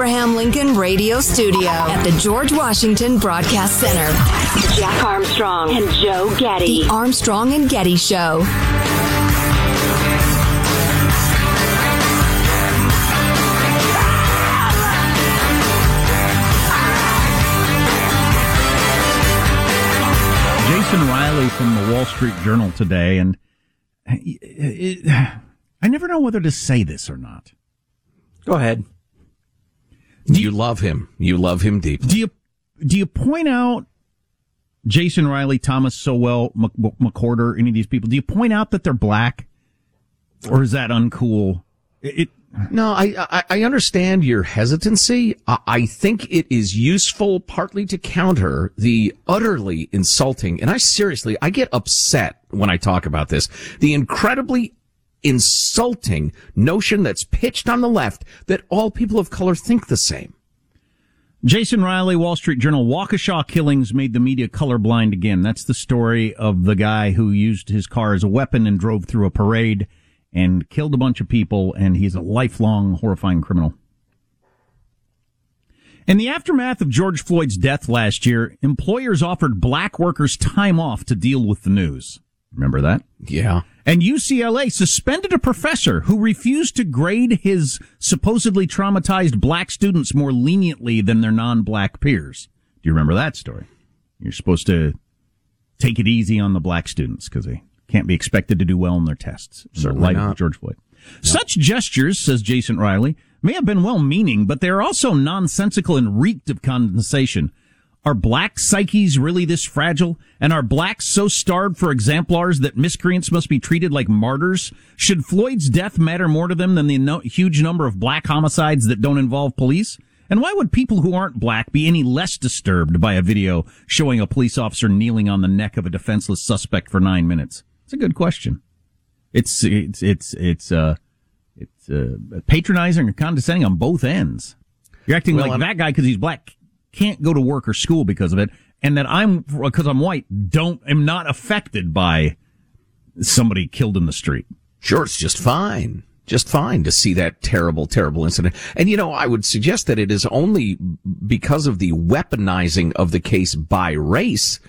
Abraham Lincoln Radio Studio at the George Washington Broadcast Center. Jack Armstrong and Joe Getty. The Armstrong and Getty Show. Jason Riley from the Wall Street Journal today, and it, I never know whether to say this or not. Go ahead. Do you, love him? You love him deeply. Do you do you point out Jason Riley, Thomas Sowell, McWhorter, any of these people? Do you point out that they're black, or is that uncool? It, no, I, I, I understand your hesitancy. I, I think it is useful partly to counter the utterly insulting, and I seriously, I get upset when I talk about this, the incredibly insulting notion that's pitched on the left that all people of color think the same. Jason Riley, Wall Street Journal, Waukesha killings made the media colorblind again. That's the story of the guy who used his car as a weapon and drove through a parade and killed a bunch of people, and he's a lifelong horrifying criminal. In the aftermath of George Floyd's death last year, employers offered black workers time off to deal with the news. Remember that? Yeah. And UCLA suspended a professor who refused to grade his supposedly traumatized black students more leniently than their non-black peers. Do you remember that story? You're supposed to take it easy on the black students because they can't be expected to do well in their tests. Certainly not. George Floyd. Such gestures, says Jason Riley, may have been well meaning, but they are also nonsensical and reeked of condensation. Are black psyches really this fragile? And are blacks so starved for exemplars that miscreants must be treated like martyrs? Should Floyd's death matter more to them than the no- huge number of black homicides that don't involve police? And why would people who aren't black be any less disturbed by a video showing a police officer kneeling on the neck of a defenseless suspect for nine minutes? It's a good question. It's it's it's it's uh it's uh, patronizing and condescending on both ends. You're acting well, like I'm, that guy because he's black can't go to work or school because of it, and that I'm because I'm white don't am not affected by somebody killed in the street. Sure, it's just fine. Just fine to see that terrible, terrible incident. And you know, I would suggest that it is only because of the weaponizing of the case by race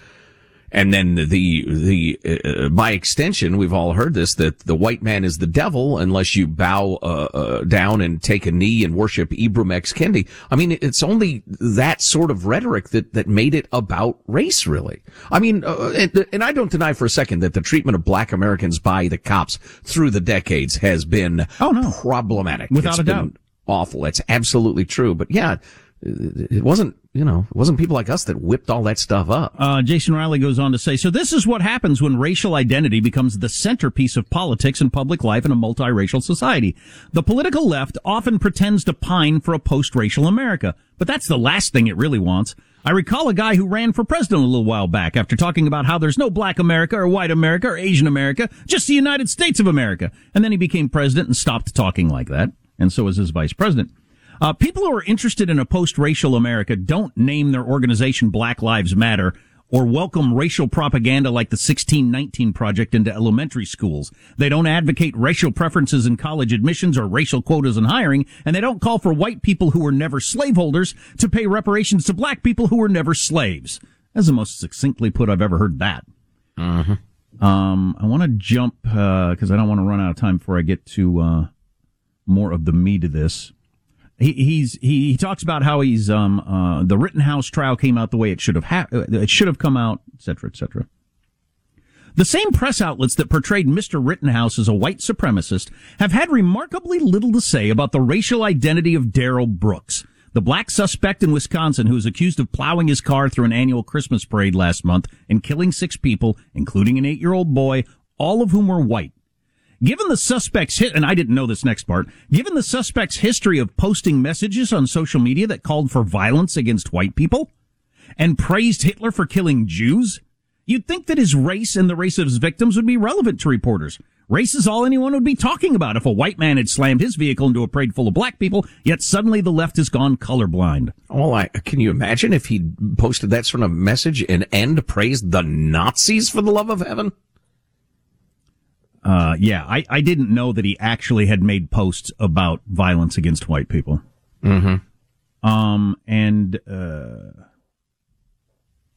and then the, the, uh, by extension, we've all heard this, that the white man is the devil unless you bow, uh, uh, down and take a knee and worship Ibram X. Kendi. I mean, it's only that sort of rhetoric that, that made it about race, really. I mean, uh, and, and, I don't deny for a second that the treatment of black Americans by the cops through the decades has been oh, no. problematic. Without it's a doubt. Awful. It's absolutely true. But yeah, it wasn't, you know, it wasn't people like us that whipped all that stuff up. Uh, Jason Riley goes on to say, so this is what happens when racial identity becomes the centerpiece of politics and public life in a multiracial society. The political left often pretends to pine for a post-racial America, but that's the last thing it really wants. I recall a guy who ran for president a little while back after talking about how there's no black America or white America or Asian America, just the United States of America. And then he became president and stopped talking like that. And so was his vice president. Uh, people who are interested in a post-racial America don't name their organization Black Lives Matter or welcome racial propaganda like the 1619 Project into elementary schools. They don't advocate racial preferences in college admissions or racial quotas in hiring, and they don't call for white people who were never slaveholders to pay reparations to black people who were never slaves. That's the most succinctly put I've ever heard that. Mm-hmm. Um, I want to jump, because uh, I don't want to run out of time before I get to uh, more of the meat of this he, he's he, he talks about how he's um uh, the Rittenhouse trial came out the way it should have ha- it should have come out, etc., etc. The same press outlets that portrayed Mr. Rittenhouse as a white supremacist have had remarkably little to say about the racial identity of Darrell Brooks, the black suspect in Wisconsin who was accused of plowing his car through an annual Christmas parade last month and killing six people, including an eight-year-old boy, all of whom were white. Given the suspect's hit, and I didn't know this next part, given the suspect's history of posting messages on social media that called for violence against white people and praised Hitler for killing Jews, you'd think that his race and the race of his victims would be relevant to reporters. Race is all anyone would be talking about if a white man had slammed his vehicle into a parade full of black people, yet suddenly the left has gone colorblind. Well, I, can you imagine if he posted that sort of message and end praised the Nazis for the love of heaven? Uh, yeah, I, I didn't know that he actually had made posts about violence against white people. Mm-hmm. Um, and uh,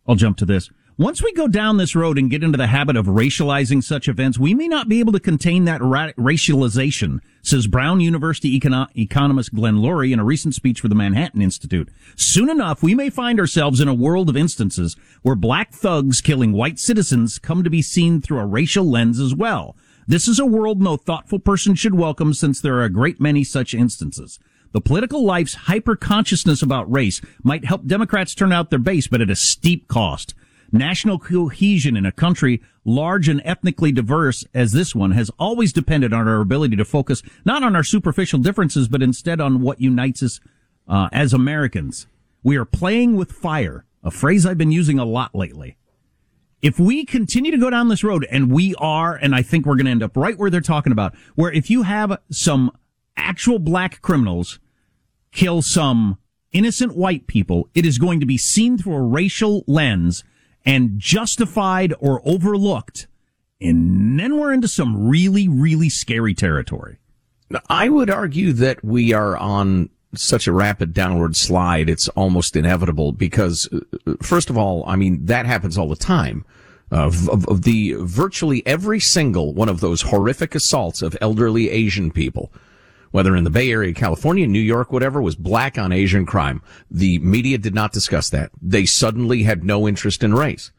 I'll jump to this. Once we go down this road and get into the habit of racializing such events, we may not be able to contain that ra- racialization, says Brown University econo- economist Glenn Loury in a recent speech for the Manhattan Institute. Soon enough, we may find ourselves in a world of instances where black thugs killing white citizens come to be seen through a racial lens as well. This is a world no thoughtful person should welcome since there are a great many such instances. The political life's hyper consciousness about race might help Democrats turn out their base, but at a steep cost. National cohesion in a country large and ethnically diverse as this one has always depended on our ability to focus not on our superficial differences, but instead on what unites us uh, as Americans. We are playing with fire, a phrase I've been using a lot lately. If we continue to go down this road, and we are, and I think we're going to end up right where they're talking about, where if you have some actual black criminals kill some innocent white people, it is going to be seen through a racial lens and justified or overlooked. And then we're into some really, really scary territory. I would argue that we are on such a rapid downward slide. It's almost inevitable because, uh, first of all, I mean, that happens all the time. Uh, of, of the virtually every single one of those horrific assaults of elderly Asian people, whether in the Bay Area, California, New York, whatever, was black on Asian crime. The media did not discuss that. They suddenly had no interest in race.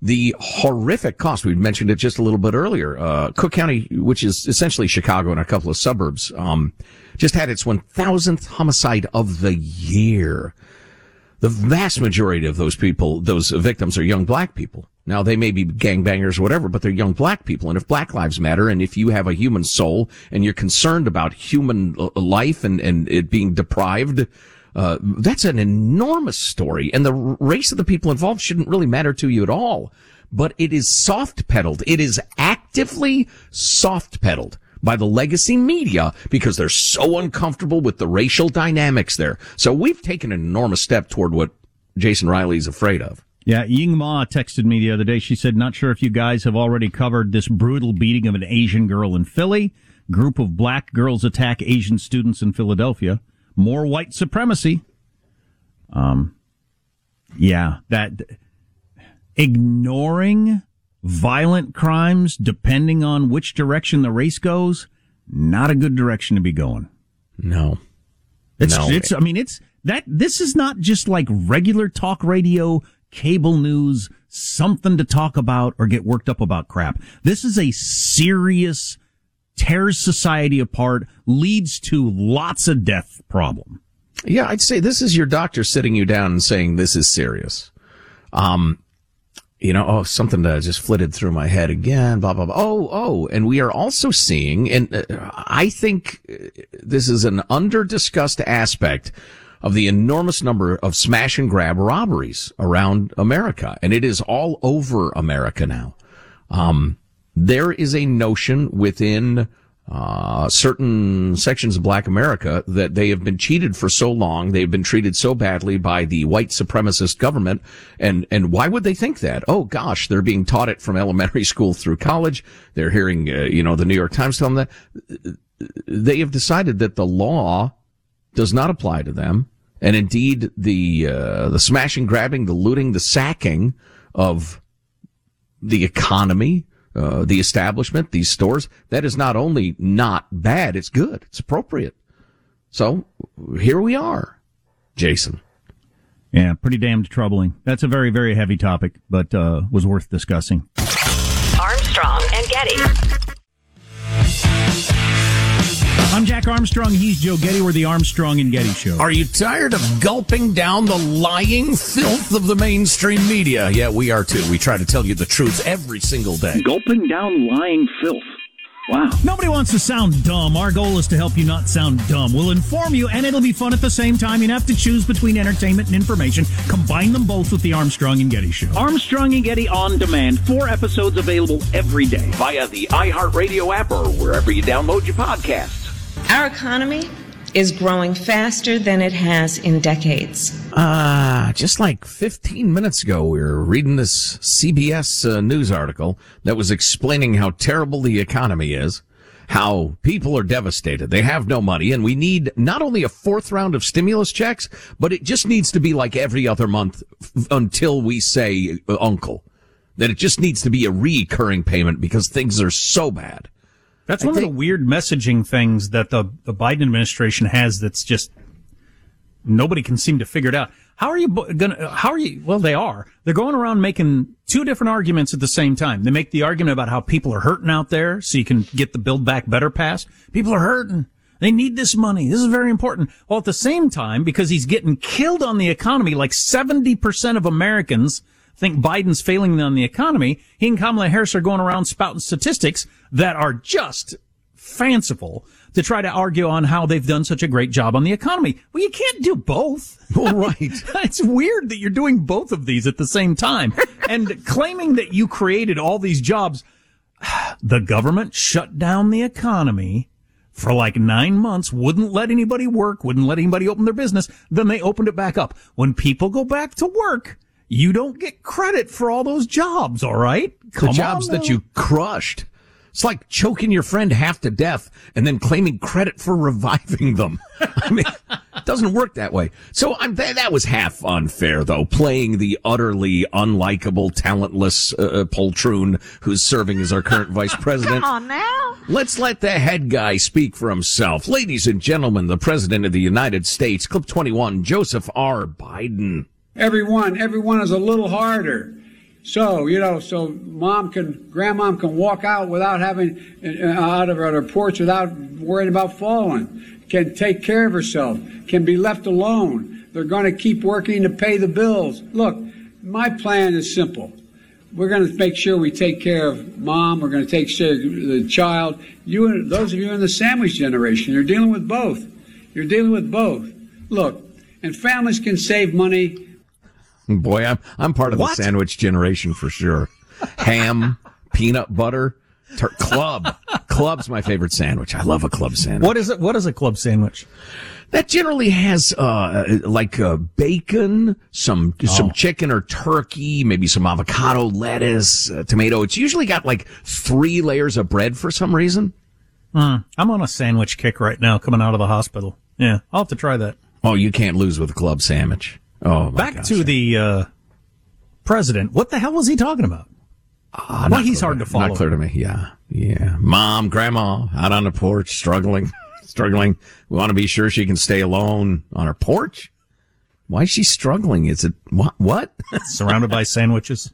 The horrific cost, we mentioned it just a little bit earlier, uh, Cook County, which is essentially Chicago and a couple of suburbs, um, just had its 1000th homicide of the year. The vast majority of those people, those victims are young black people. Now they may be gangbangers or whatever, but they're young black people. And if black lives matter and if you have a human soul and you're concerned about human life and, and it being deprived, uh, that's an enormous story. And the race of the people involved shouldn't really matter to you at all. But it is soft pedaled. It is actively soft pedaled by the legacy media because they're so uncomfortable with the racial dynamics there. So we've taken an enormous step toward what Jason Riley is afraid of. Yeah, Ying Ma texted me the other day. She said, not sure if you guys have already covered this brutal beating of an Asian girl in Philly. Group of black girls attack Asian students in Philadelphia. More white supremacy. Um, yeah, that ignoring violent crimes, depending on which direction the race goes, not a good direction to be going. No. It's, no. it's, I mean, it's that, this is not just like regular talk radio, cable news, something to talk about or get worked up about crap. This is a serious, tears society apart, leads to lots of death problem. Yeah, I'd say this is your doctor sitting you down and saying this is serious. Um, you know, oh, something that just flitted through my head again, blah, blah, blah. Oh, oh, and we are also seeing, and uh, I think this is an under discussed aspect of the enormous number of smash and grab robberies around America. And it is all over America now. Um, there is a notion within uh, certain sections of black America that they have been cheated for so long. They've been treated so badly by the white supremacist government. And, and why would they think that? Oh gosh, they're being taught it from elementary school through college. They're hearing, uh, you know, the New York Times tell them that they have decided that the law does not apply to them. And indeed, the, uh, the smashing, grabbing, the looting, the sacking of the economy, uh, the establishment, these stores, that is not only not bad, it's good. It's appropriate. So here we are, Jason. Yeah, pretty damned troubling. That's a very, very heavy topic, but uh, was worth discussing. Armstrong and Getty. I'm Jack Armstrong. He's Joe Getty. We're the Armstrong and Getty Show. Are you tired of gulping down the lying filth of the mainstream media? Yeah, we are too. We try to tell you the truth every single day. Gulping down lying filth. Wow. Nobody wants to sound dumb. Our goal is to help you not sound dumb. We'll inform you, and it'll be fun at the same time. You have to choose between entertainment and information. Combine them both with the Armstrong and Getty Show. Armstrong and Getty on demand. Four episodes available every day via the iHeartRadio app or wherever you download your podcasts. Our economy is growing faster than it has in decades. Uh, just like 15 minutes ago, we were reading this CBS uh, news article that was explaining how terrible the economy is. how people are devastated. They have no money and we need not only a fourth round of stimulus checks, but it just needs to be like every other month f- until we say uh, uncle. That it just needs to be a recurring payment because things are so bad. That's one of the weird messaging things that the, the Biden administration has that's just nobody can seem to figure it out. How are you gonna, how are you, well, they are. They're going around making two different arguments at the same time. They make the argument about how people are hurting out there so you can get the Build Back Better pass. People are hurting. They need this money. This is very important. Well, at the same time, because he's getting killed on the economy, like 70% of Americans think Biden's failing on the economy. He and Kamala Harris are going around spouting statistics that are just fanciful to try to argue on how they've done such a great job on the economy. Well, you can't do both. Well, right. it's weird that you're doing both of these at the same time and claiming that you created all these jobs. The government shut down the economy for like nine months, wouldn't let anybody work, wouldn't let anybody open their business. Then they opened it back up. When people go back to work, you don't get credit for all those jobs, all right? Come the jobs that you crushed. It's like choking your friend half to death and then claiming credit for reviving them. I mean, it doesn't work that way. So I'm, that, that was half unfair though, playing the utterly unlikable, talentless uh, uh poltroon who's serving as our current vice president. Come on now. Let's let the head guy speak for himself. Ladies and gentlemen, the president of the United States, clip 21, Joseph R. Biden. Everyone, everyone is a little harder. So, you know, so mom can, grandmom can walk out without having, uh, out of her porch without worrying about falling, can take care of herself, can be left alone. They're going to keep working to pay the bills. Look, my plan is simple. We're going to make sure we take care of mom. We're going to take care of the child. You, those of you in the sandwich generation, you're dealing with both. You're dealing with both. Look, and families can save money Boy, I'm I'm part of what? the sandwich generation for sure. Ham, peanut butter, ter- club. Club's my favorite sandwich. I love a club sandwich. What is it? What is a club sandwich? That generally has uh, like uh, bacon, some oh. some chicken or turkey, maybe some avocado, lettuce, uh, tomato. It's usually got like three layers of bread for some reason. Mm, I'm on a sandwich kick right now, coming out of the hospital. Yeah, I'll have to try that. Oh, you can't lose with a club sandwich. Oh, back gosh. to the uh, president. What the hell was he talking about? Uh, well, he's hard to follow. Not clear to me. Yeah, yeah. Mom, grandma, out on the porch, struggling, struggling. We want to be sure she can stay alone on her porch. Why is she struggling? Is it what? What? Surrounded by sandwiches.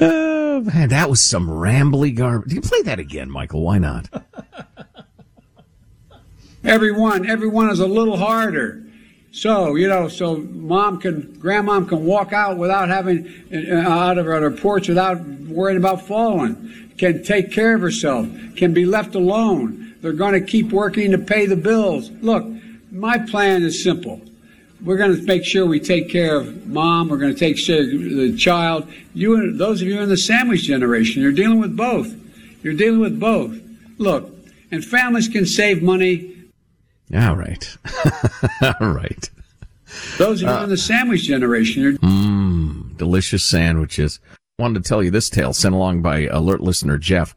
oh man, that was some rambly garbage. You play that again, Michael? Why not? everyone, everyone is a little harder. So, you know, so mom can, grandmom can walk out without having, uh, out of her porch without worrying about falling, can take care of herself, can be left alone. They're going to keep working to pay the bills. Look, my plan is simple. We're going to make sure we take care of mom. We're going to take care of the child. You, and those of you in the sandwich generation, you're dealing with both. You're dealing with both. Look, and families can save money all right. All right. Those are uh, in the sandwich generation. Mmm, delicious sandwiches. Wanted to tell you this tale sent along by alert listener Jeff.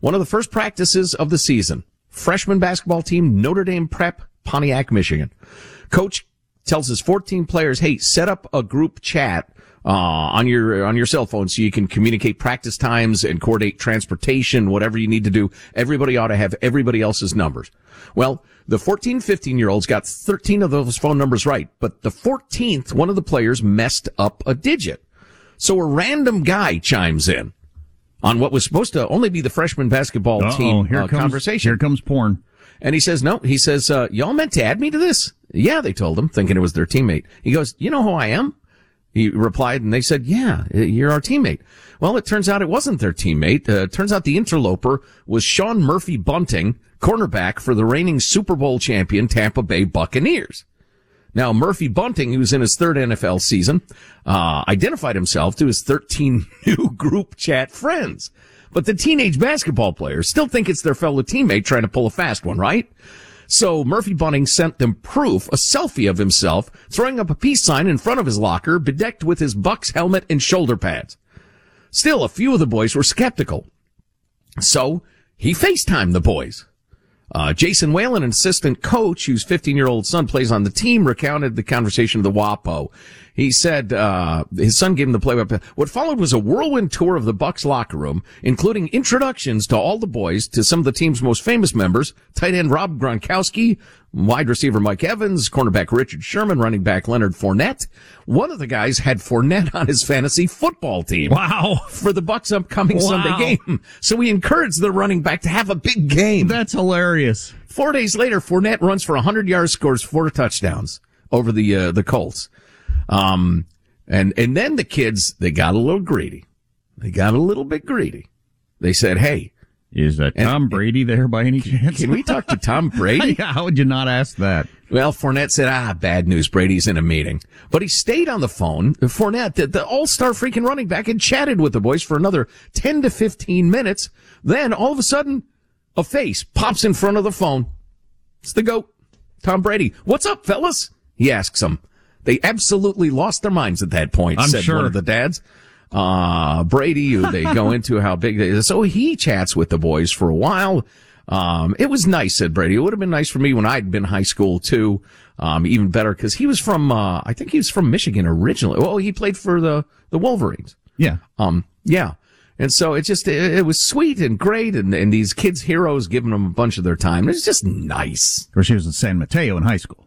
One of the first practices of the season, freshman basketball team Notre Dame Prep, Pontiac, Michigan. Coach tells his 14 players, "Hey, set up a group chat uh, on your on your cell phone so you can communicate practice times and coordinate transportation, whatever you need to do. Everybody ought to have everybody else's numbers." Well, the 14, 15 year olds got 13 of those phone numbers right, but the 14th, one of the players messed up a digit. So a random guy chimes in on what was supposed to only be the freshman basketball Uh-oh, team here uh, comes, conversation. Here comes porn. And he says, no, he says, uh, y'all meant to add me to this? Yeah, they told him, thinking it was their teammate. He goes, you know who I am? He replied, and they said, yeah, you're our teammate. Well, it turns out it wasn't their teammate. Uh, turns out the interloper was Sean Murphy Bunting, cornerback for the reigning Super Bowl champion Tampa Bay Buccaneers. Now, Murphy Bunting, who was in his third NFL season, uh, identified himself to his 13 new group chat friends. But the teenage basketball players still think it's their fellow teammate trying to pull a fast one, right? So Murphy Bunting sent them proof, a selfie of himself throwing up a peace sign in front of his locker, bedecked with his Bucks helmet and shoulder pads. Still, a few of the boys were skeptical. So he FaceTimed the boys. Uh, Jason Whalen, an assistant coach whose 15 year old son plays on the team, recounted the conversation of the WAPO. He said uh, his son gave him the play-by-play. What followed was a whirlwind tour of the Bucks locker room, including introductions to all the boys, to some of the team's most famous members: tight end Rob Gronkowski, wide receiver Mike Evans, cornerback Richard Sherman, running back Leonard Fournette. One of the guys had Fournette on his fantasy football team. Wow. For the Bucks' upcoming Wow. Sunday game, so we encouraged the running back to have a big game. That's hilarious. Four days later, Fournette runs for 100 yards, scores four touchdowns over the uh, the Colts. Um, and and then the kids they got a little greedy. They got a little bit greedy. They said, "Hey, Is that And- Tom Brady there by any chance? can we talk to Tom Brady?" Yeah, How would you not ask that? Well, Fournette said, "Ah, bad news. Brady's in a meeting." But he stayed on the phone. Fournette, the, the all-star freaking running back, and chatted with the boys for another 10 to 15 minutes. Then all of a sudden, a face pops in front of the phone. It's the goat, Tom Brady. What's up, fellas? He asks them. They absolutely lost their minds at that point, I'm said sure. one of the dads. Uh, Brady, who they go into how big they So he chats with the boys for a while. Um, it was nice, said Brady. It would have been nice for me when I'd been in high school too. Um, even better because he was from, uh, I think he was from Michigan originally. Well, he played for the, the Wolverines. Yeah. Um, yeah. And so it just, it, it was sweet and great. And, and these kids heroes giving them a bunch of their time. It's just nice. Of course, he was in San Mateo in high school.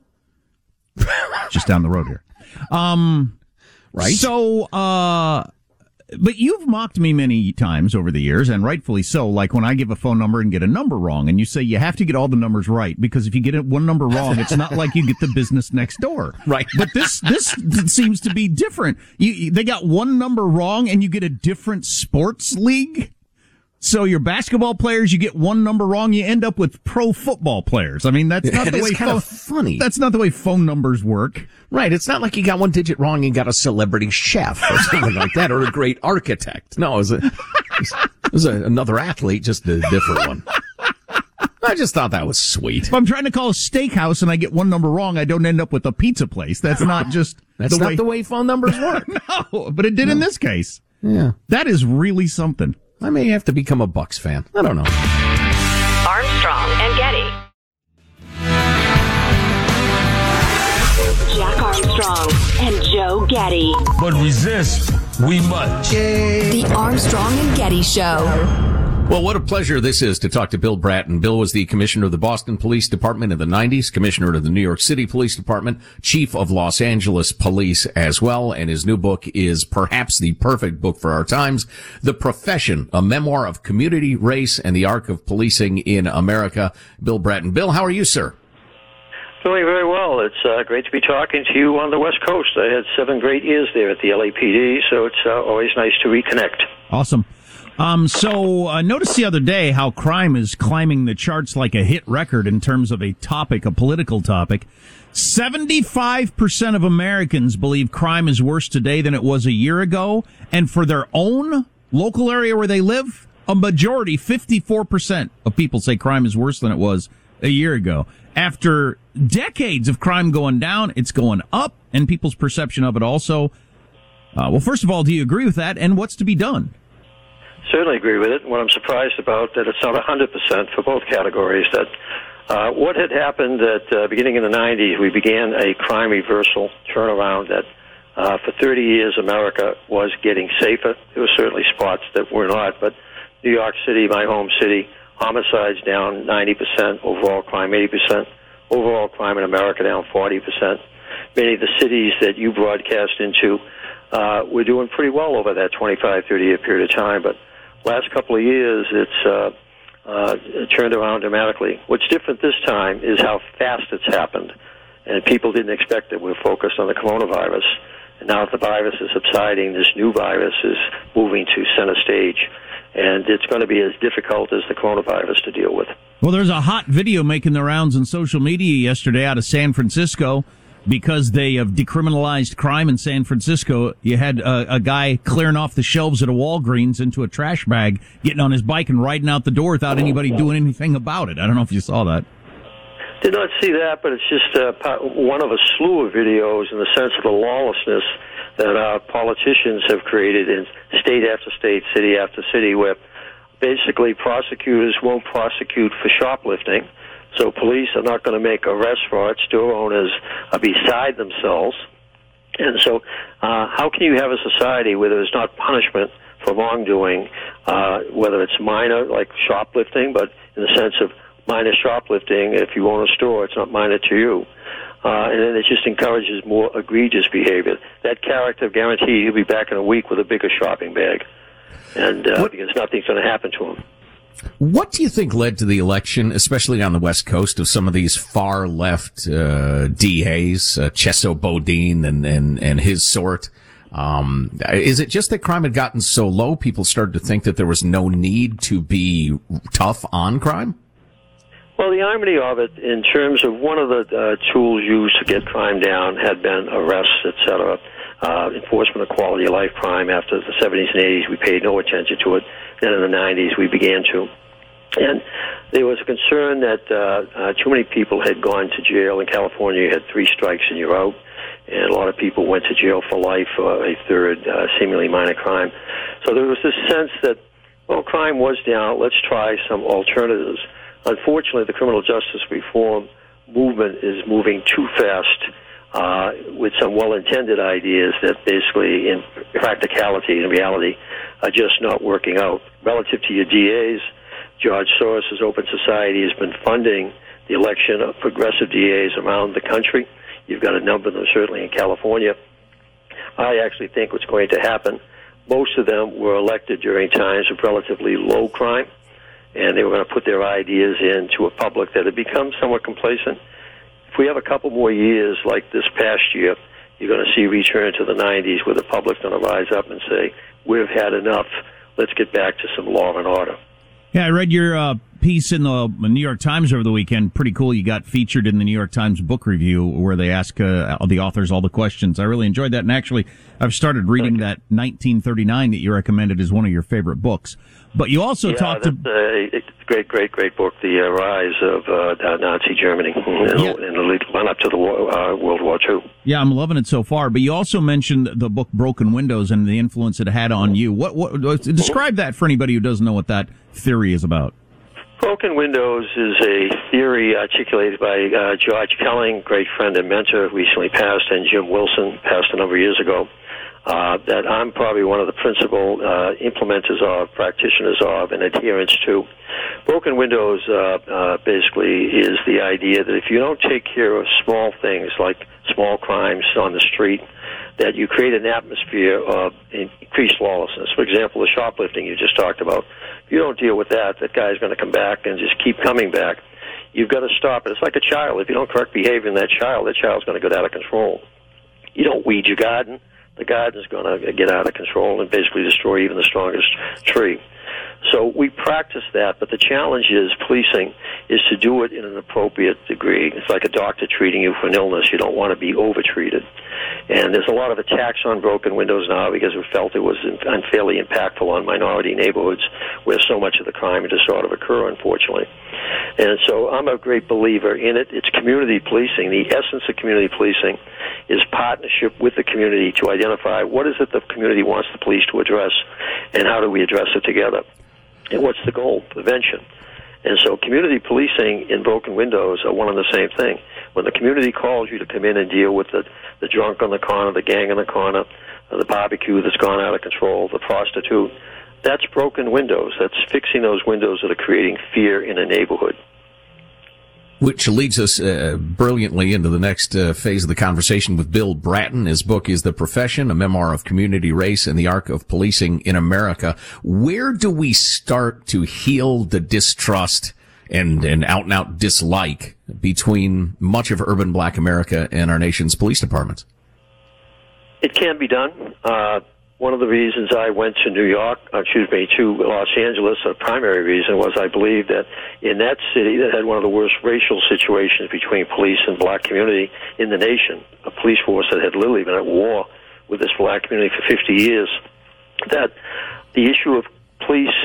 Just down the road here. Um, Right? So, uh, but you've mocked me many times over the years, and rightfully so. Like when I give a phone number and get a number wrong, and you say you have to get all the numbers right because if you get one number wrong, it's not like you get the business next door. Right. But this this seems to be different. You, they got one number wrong, and you get a different sports league. So your basketball players, you get one number wrong, you end up with pro football players. I mean, that's not It the way kind phone, of funny. That's not the way phone numbers work. Right. It's not like you got one digit wrong and got a celebrity chef or something like that or a great architect. No, it was, a, it was a, another athlete, just a different one. I just thought that was sweet. If I'm trying to call a steakhouse and I get one number wrong, I don't end up with a pizza place. That's not just That's the not way. the way phone numbers work. no, but it did in this case. yeah. That is really something. I may have to become a Bucks fan. I don't know. Armstrong and Getty. Jack Armstrong and Joe Getty. But resist, we must. The Armstrong and Getty Show. Well, what a pleasure this is to talk to Bill Bratton. Bill was the commissioner of the Boston Police Department in the 90s, commissioner of the New York City Police Department, chief of Los Angeles Police as well, and his new book is perhaps the perfect book for our times, The Profession, a memoir of community, race, and the arc of policing in America. Bill Bratton. Bill, how are you, sir? Doing very well. It's uh, great to be talking to you on the West Coast. I had seven great years there at the LAPD, so it's uh, always nice to reconnect. Awesome. Um, so I noticed the other day how crime is climbing the charts like a hit record in terms of a topic, a political topic. 75% of Americans believe crime is worse today than it was a year ago. And for their own local area where they live, a majority, 54% of people say crime is worse than it was a year ago. After decades of crime going down, it's going up and people's perception of it also. Uh, well, first of all, do you agree with that? And what's to be done? Certainly agree with it. What I'm surprised about that it's not 100% for both categories. That uh, what had happened at uh, beginning in the 90s, we began a crime reversal turnaround that uh, for 30 years America was getting safer. There were certainly spots that were not, but New York City, my home city, homicides down 90%, overall crime 80%, overall crime in America down 40%. Many of the cities that you broadcast into uh, we're doing pretty well over that 25, 30 year period of time. But last couple of years, it's uh, uh, turned around dramatically. What's different this time is how fast it's happened, and people didn't expect it. We're focused on the coronavirus, and now that the virus is subsiding, this new virus is moving to center stage, and it's going to be as difficult as the coronavirus to deal with. Well, there's a hot video making the rounds on social media yesterday out of San Francisco because they have decriminalized crime in San Francisco. You had a, a guy clearing off the shelves at a Walgreens into a trash bag, getting on his bike and riding out the door without anybody doing anything about it. I don't know if you saw that. Did not see that, but it's just uh, one of a slew of videos in the sense of the lawlessness that our politicians have created in state after state, city after city, where basically prosecutors won't prosecute for shoplifting. So police are not going to make arrests for it. Store owners are beside themselves. And so, uh, how can you have a society where there's not punishment for wrongdoing, uh, whether it's minor, like shoplifting, but in the sense of minor shoplifting, if you own a store, it's not minor to you. Uh, and then it just encourages more egregious behavior. That character guaranteed he'll be back in a week with a bigger shopping bag, and uh, because nothing's going to happen to him. What do you think led to the election, especially on the West Coast, of some of these far left uh, DAs, uh, Chesa Boudin and, and, and his sort? Um, is it just that crime had gotten so low, people started to think that there was no need to be tough on crime? Well, the irony of it, in terms of one of the uh, tools used to get crime down, had been arrests, etc. Uh, enforcement of quality of life crime. After the 70s and 80s, we paid no attention to it. Then in the 90s, we began to. And there was a concern that uh, uh, too many people had gone to jail. In California, you had three strikes and you're out. And a lot of people went to jail for life for a third uh, seemingly minor crime. So there was this sense that, well, crime was down. Let's try some alternatives. Unfortunately, the criminal justice reform movement is moving too fast uh, with some well-intended ideas that basically, in practicality and reality, are just not working out. Relative to your DAs, George Soros' Open Society has been funding the election of progressive DAs around the country. You've got a number of them, certainly in California. I actually think what's going to happen, most of them were elected during times of relatively low crime and they were going to put their ideas into a public that had become somewhat complacent. If we have a couple more years like this past year, you're going to see return to the 90s where the public's going to rise up and say, we've had enough. Let's get back to some law and order. Yeah, I read your uh, piece in the New York Times over the weekend. Pretty cool. You got featured in the New York Times book review where they ask uh, the authors all the questions. I really enjoyed that. And actually, I've started reading that 1939 that you recommended as one of your favorite books. But you also yeah, talked to a great, great, great book, The uh, Rise of uh, Nazi Germany, and, Yeah. and the run up to the war, uh, World War II. Yeah, I'm loving it so far. But you also mentioned the book Broken Windows and the influence it had on you. What, what describe that for anybody who doesn't know what that theory is about? Broken Windows is a theory articulated by uh, George Kelling, great friend and mentor, recently passed, and Jim Wilson, passed a number of years ago. Uh, that I'm probably one of the principal uh, implementers of, practitioners of, and adherents to. Broken Windows uh, uh, basically is the idea that if you don't take care of small things like small crimes on the street, that you create an atmosphere of increased lawlessness. For example, the shoplifting you just talked about. You don't deal with that, that guy's going to come back and just keep coming back. You've got to stop it. It's like a child. If you don't correct behavior in that child, that child's going to get out of control. You don't weed your garden, the garden's going to get out of control and basically destroy even the strongest tree. So we practice that, but the challenge is policing is to do it in an appropriate degree. It's like a doctor treating you for an illness. You don't want to be overtreated. And there's a lot of attacks on broken windows now because we felt it was unfairly impactful on minority neighborhoods where so much of the crime and disorder occur, unfortunately. And so I'm a great believer in it. It's community policing. The essence of community policing is partnership with the community to identify what is it the community wants the police to address and how do we address it together. And what's the goal? Prevention. And so community policing in broken windows are one and the same thing. When the community calls you to come in and deal with the, the drunk on the corner, the gang on the corner, the barbecue that's gone out of control, the prostitute, that's broken windows. That's fixing those windows that are creating fear in a neighborhood. Which leads us uh, brilliantly into the next uh, phase of the conversation with Bill Bratton. His book is The Profession, a memoir of community race and the arc of policing in America. Where do we start to heal the distrust and, and out and out dislike between much of urban black America and our nation's police departments? It can be done. Uh, one of the reasons I went to New York, uh, excuse me, to Los Angeles, a primary reason was I believe that in that city that had one of the worst racial situations between police and black community in the nation, a police force that had literally been at war with this black community for 50 years, that the issue of police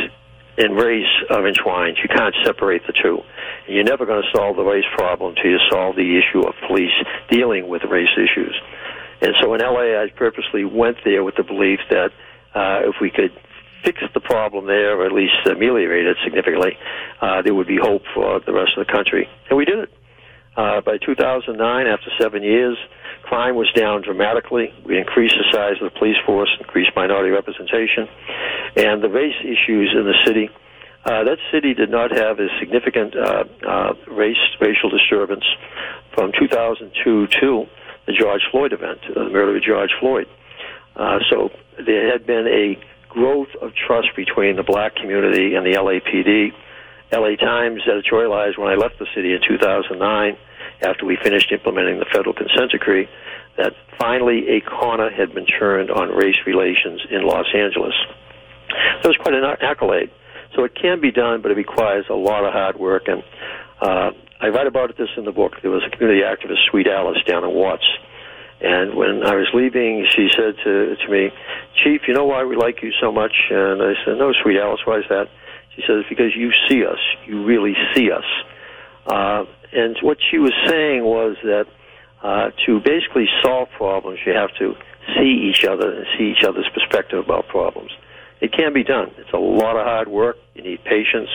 and race are entwined. You can't separate the two. You're never going to solve the race problem until you solve the issue of police dealing with race issues. And so in LA, I purposely went there with the belief that uh, if we could fix the problem there, or at least ameliorate it significantly, uh, there would be hope for the rest of the country. And we did it. Uh, by 2009, after seven years, crime was down dramatically. We increased the size of the police force, increased minority representation, and the race issues in the city. Uh, that city did not have a significant uh, uh, race racial disturbance from 2002 to the George Floyd event, uh, the murder of George Floyd. Uh, so there had been a growth of trust between the black community and the LAPD. LA Times editorialized when I left the city in 2009, after we finished implementing the federal consent decree, that finally a corner had been turned on race relations in Los Angeles. That was quite an accolade. So it can be done, but it requires a lot of hard work. And uh, I write about this in the book. There was a community activist, Sweet Alice, down in Watts. And when I was leaving, she said to, to me, Chief, you know why we like you so much? And I said, No, Sweet Alice, why is that? She says, Because you see us. You really see us. Uh, and what she was saying was that uh, to basically solve problems, you have to see each other and see each other's perspective about problems. It can be done. It's a lot of hard work. You need patience,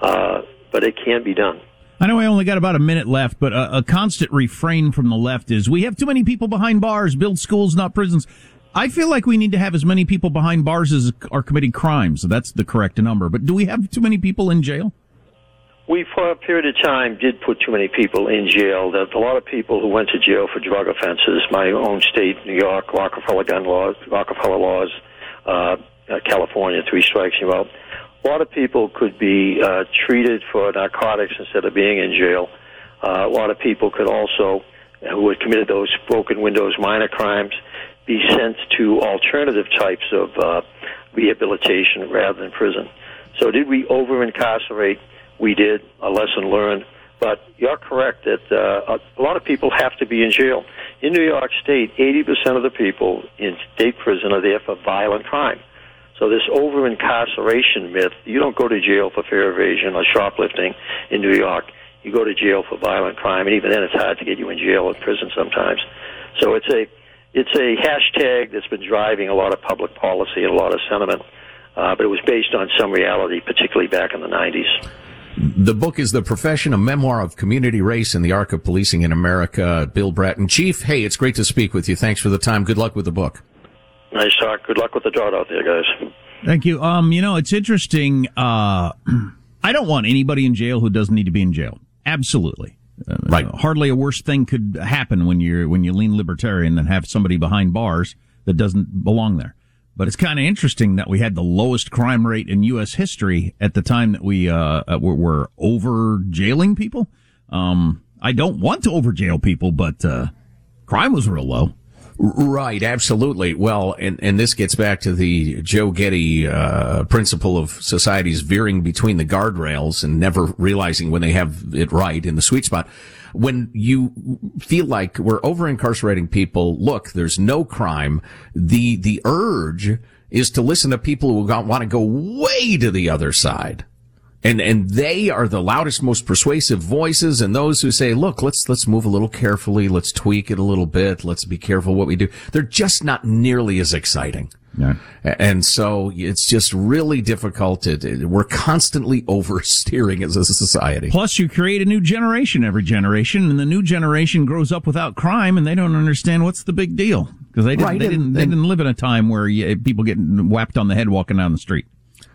uh, but it can be done. I know I only got about a minute left, but a, a, constant refrain from the left is we have too many people behind bars, build schools, not prisons. I feel like we need to have as many people behind bars as are committing crimes. So that's the correct number. But do we have too many people in jail? We, for a period of time, did put too many people in jail. There a lot of people who went to jail for drug offenses. My own state, New York, Rockefeller gun laws, Rockefeller laws, uh, uh, California, three strikes you out. A lot of people could be uh, treated for narcotics instead of being in jail. Uh, a lot of people could also, uh, who had committed those broken windows minor crimes, be sent to alternative types of uh, rehabilitation rather than prison. So, did we over incarcerate? We did. A lesson learned. But you're correct that uh, a lot of people have to be in jail. In New York State, 80% of the people in state prison are there for violent crime. So this over incarceration myth, you don't go to jail for fare evasion or shoplifting in New York. You go to jail for violent crime, and even then, it's hard to get you in jail or prison sometimes. So it's a it's a hashtag that's been driving a lot of public policy and a lot of sentiment, uh, but it was based on some reality, particularly back in the 90s. The book is The Profession, a memoir of community race and the arc of policing in America. Bill Bratton. Chief, hey, it's great to speak with you. Thanks for the time. Good luck with the book. Nice talk. Good luck with the drought out there, guys. Thank you. Um, you know, it's interesting. Uh, I don't want anybody in jail who doesn't need to be in jail. Absolutely. Uh, right. hardly a worse thing could happen when you're when you lean libertarian than have somebody behind bars that doesn't belong there. But it's kind of interesting that we had the lowest crime rate in U.S. history at the time that we uh, uh were, were over jailing people. Um, I don't want to over jail people, but uh, crime was real low. Right, absolutely. Well, and, and this gets back to the Joe Getty uh, principle of societies veering between the guardrails and never realizing when they have it right in the sweet spot. When you feel like we're over incarcerating people, look, there's no crime. The the urge is to listen to people who want to go way to the other side and and they are the loudest, most persuasive voices, and those who say, "Look, let's let's move a little carefully, let's tweak it a little bit, let's be careful what we do." They're just not nearly as exciting. Yeah. And so it's just really difficult. To, we're constantly oversteering as a society. Plus, you create a new generation every generation, and the new generation grows up without crime, and they don't understand what's the big deal because they didn't right, they, didn't, and, they didn't live in a time where you, people get whacked on the head walking down the street.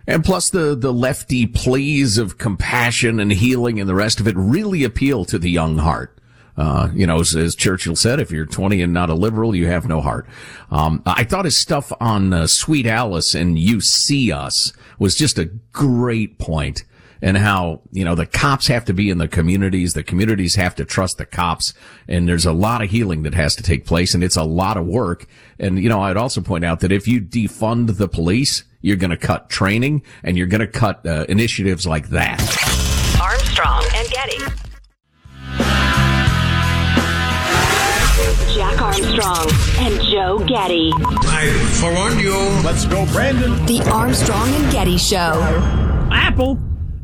And plus the, the lefty pleas of compassion and healing and the rest of it really appeal to the young heart. Uh, you know, as, as, Churchill said, if you're 20 and not a liberal, you have no heart. Um, I thought his stuff on uh, Sweet Alice and You See Us was just a great point and how, you know, the cops have to be in the communities. The communities have to trust the cops. And there's a lot of healing that has to take place and it's a lot of work. And, you know, I'd also point out that if you defund the police, you're going to cut training and you're going to cut uh, initiatives like that. Armstrong and Getty. Jack Armstrong and Joe Getty. I forewarned you. Let's go, Brandon. The Armstrong and Getty Show. Apple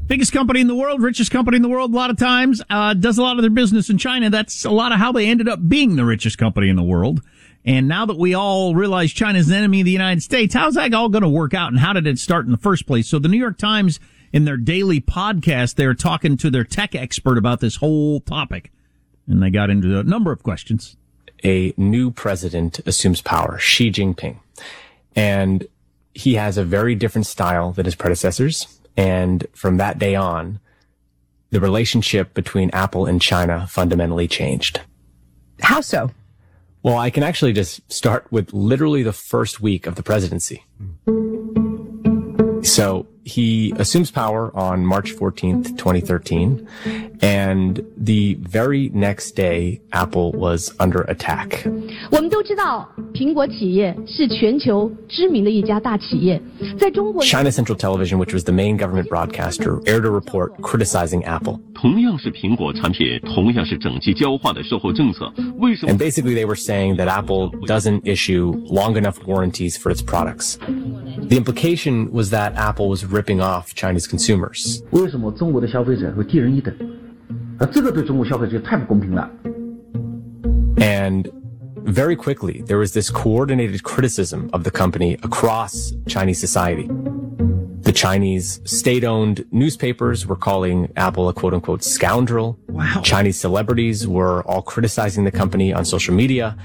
biggest company in the world, richest company in the world, a lot of times, uh, does a lot of their business in China. That's a lot of how they ended up being the richest company in the world. And now that we all realize China's an enemy of the United States, how's that all going to work out? And how did it start in the first place? So the New York Times, in their daily podcast, they're talking to their tech expert about this whole topic. And they got into a number of questions. A new president assumes power, Xi Jinping. And he has a very different style than his predecessors. And from that day on, the relationship between Apple and China fundamentally changed. How so? Well, I can actually just start with literally the first week of the presidency. So he assumes power on March 14th, 2013. And the very next day, Apple was under attack. 我们都知道，苹果企业是全球知名的一家大企业，在中国。 China Central Television, which was the main government broadcaster, aired a report criticizing Apple. 同样是苹果产品，同样是整齐交化的售后政策，为什么 And basically, they were saying that Apple doesn't issue long enough warranties for its products. The implication was that Apple was ripping off Chinese consumers. 为什么中国的消费者会低人一等？啊，这个对中国消费者太不公平了。 And very quickly, there was this coordinated criticism of the company across Chinese society. The Chinese state-owned newspapers were calling Apple a quote-unquote scoundrel. Wow. Chinese celebrities were all criticizing the company on social media.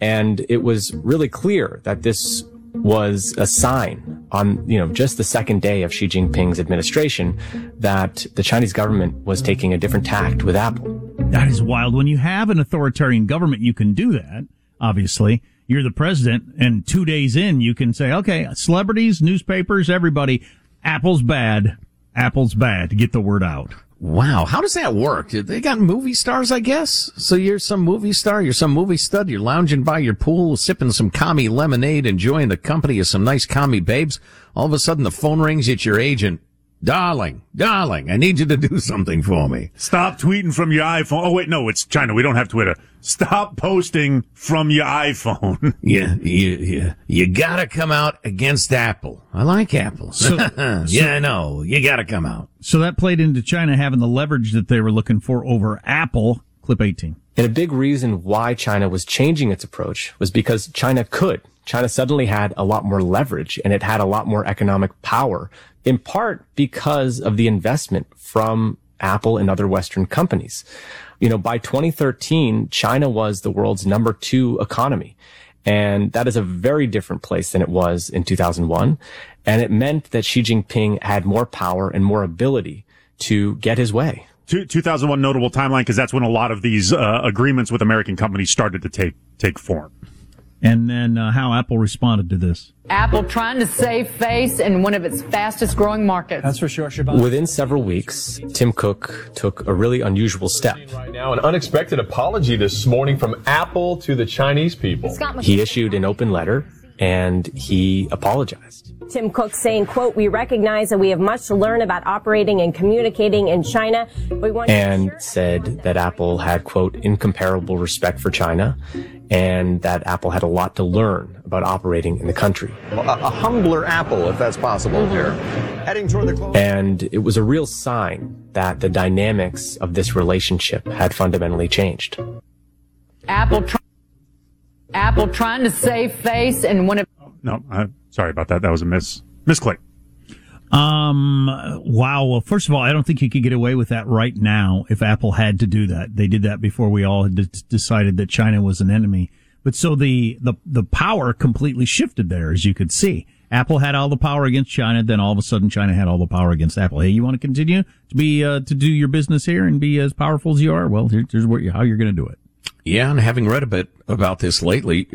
And it was really clear that this was a sign on, you know, just the second day of Xi Jinping's administration that the Chinese government was taking a different tact with Apple. That is wild. When you have an authoritarian government, you can do that. Obviously, you're the president, and two days in, you can say, okay, celebrities, newspapers, everybody, Apple's bad. Apple's bad get the word out. Wow, how does that work? They got movie stars, I guess. So you're some movie star, you're some movie stud, you're lounging by your pool, sipping some commie lemonade, enjoying the company of some nice commie babes. All of a sudden the phone rings it's your agent. Darling, darling, I need you to do something for me. Stop tweeting from your iPhone. Oh wait, no, it's China. We don't have Twitter. Stop posting from your iPhone. Yeah, you, you, you gotta come out against Apple. I like Apple. So- yeah, I know. You gotta come out. So that played into China having the leverage that they were looking for over Apple. Clip 18. And a big reason why China was changing its approach was because China could. China suddenly had a lot more leverage and it had a lot more economic power, in part because of the investment from Apple and other Western companies. You know, by 2013, China was the world's number two economy. And that is a very different place than it was in 2001. And it meant that Xi Jinping had more power and more ability to get his way. 2001 notable timeline because that's when a lot of these uh, agreements with American companies started to take take form. And then uh, how Apple responded to this. Apple trying to save face in one of its fastest growing markets. That's for sure, Within several weeks, Tim Cook took a really unusual step. Right now, an unexpected apology this morning from Apple to the Chinese people. He issued an open letter and he apologized. Tim Cook saying, quote, we recognize that we have much to learn about operating and communicating in China. We want and said that Apple had, quote, incomparable respect for China and that Apple had a lot to learn about operating in the country. A, a humbler Apple, if that's possible here. Heading toward the close. And it was a real sign that the dynamics of this relationship had fundamentally changed. Apple, try- Apple trying to save face and one of No, uh, sorry about that. That was a miss misclick. Um, wow. Well, first of all, I don't think you could get away with that right now if Apple had to do that. They did that before we all d- decided that China was an enemy. But so the, the, the power completely shifted there, as you could see. Apple had all the power against China, then all of a sudden China had all the power against Apple. Hey, you want to continue to be, uh, to do your business here and be as powerful as you are? Well, here, here's you, how you're going to do it. Yeah, and having read a bit about this lately,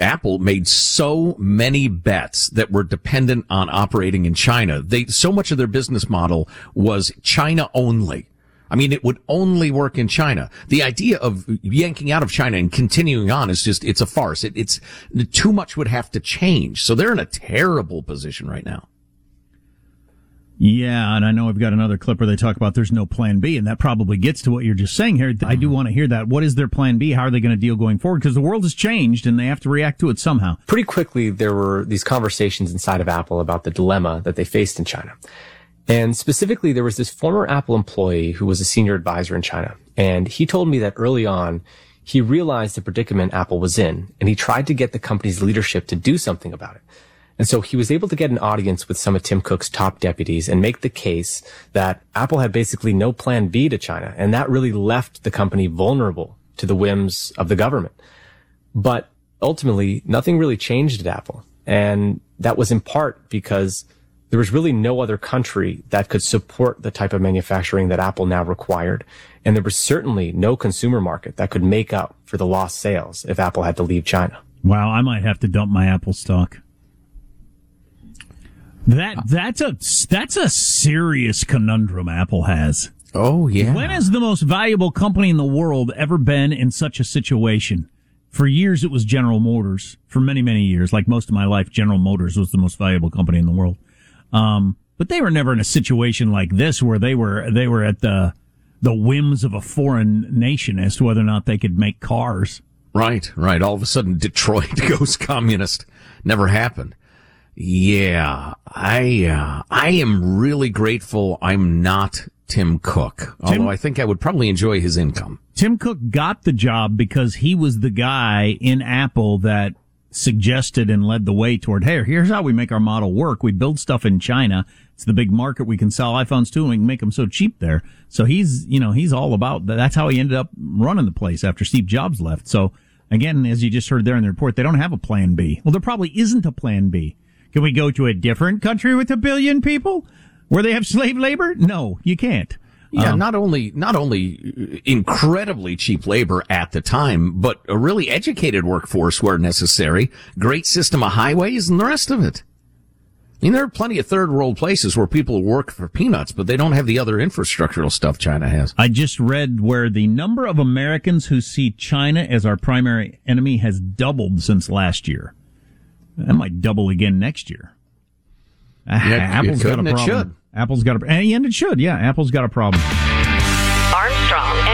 Apple made so many bets that were dependent on operating in China. They, so much of their business model was China only. I mean, it would only work in China. The idea of yanking out of China and continuing on is just, it's a farce. It, it's too much would have to change. So they're in a terrible position right now. Yeah, and I know I've got another clip where they talk about there's no plan B, and that probably gets to what you're just saying here. I do mm-hmm. want to hear that. What is their plan B? How are they going to deal going forward? Because the world has changed and they have to react to it somehow. Pretty quickly, there were these conversations inside of Apple about the dilemma that they faced in China. And specifically, there was this former Apple employee who was a senior advisor in China. And he told me that early on, he realized the predicament Apple was in, and he tried to get the company's leadership to do something about it. And so he was able to get an audience with some of Tim Cook's top deputies and make the case that Apple had basically no plan B to China. And that really left the company vulnerable to the whims of the government. But ultimately, nothing really changed at Apple. And that was in part because there was really no other country that could support the type of manufacturing that Apple now required. And there was certainly no consumer market that could make up for the lost sales if Apple had to leave China. Wow, I might have to dump my Apple stock. That that's a that's a serious conundrum Apple has. Oh yeah. When has the most valuable company in the world ever been in such a situation? For years it was General Motors. For many many years, like most of my life, General Motors was the most valuable company in the world. Um, but they were never in a situation like this where they were they were at the the whims of a foreign nation as to whether or not they could make cars. Right, right. All of a sudden, Detroit goes communist. Never happened. Yeah, I uh, I am really grateful I'm not Tim Cook. Although I think I would probably enjoy his income. Tim Cook got the job because he was the guy in Apple that suggested and led the way toward, hey, here's how we make our model work. We build stuff in China. It's the big market. We can sell iPhones to and we can make them so cheap there. So he's, you know, he's all about that. That's how he ended up running the place after Steve Jobs left. So again, as you just heard there in the report, they don't have a plan B. Well, there probably isn't a plan B. Can we go to a different country with a billion people where they have slave labor? No, you can't. Yeah, um, not only not only incredibly cheap labor at the time, but a really educated workforce where necessary. Great system of highways and the rest of it. I mean, there are plenty of third world places where people work for peanuts, but they don't have the other infrastructural stuff China has. I just read where the number of Americans who see China as our primary enemy has doubled since last year. That might double again next year. Ah, yeah, Apple's got a problem. Apple's got a, and it should. Yeah, Apple's got a problem. Armstrong and Getty.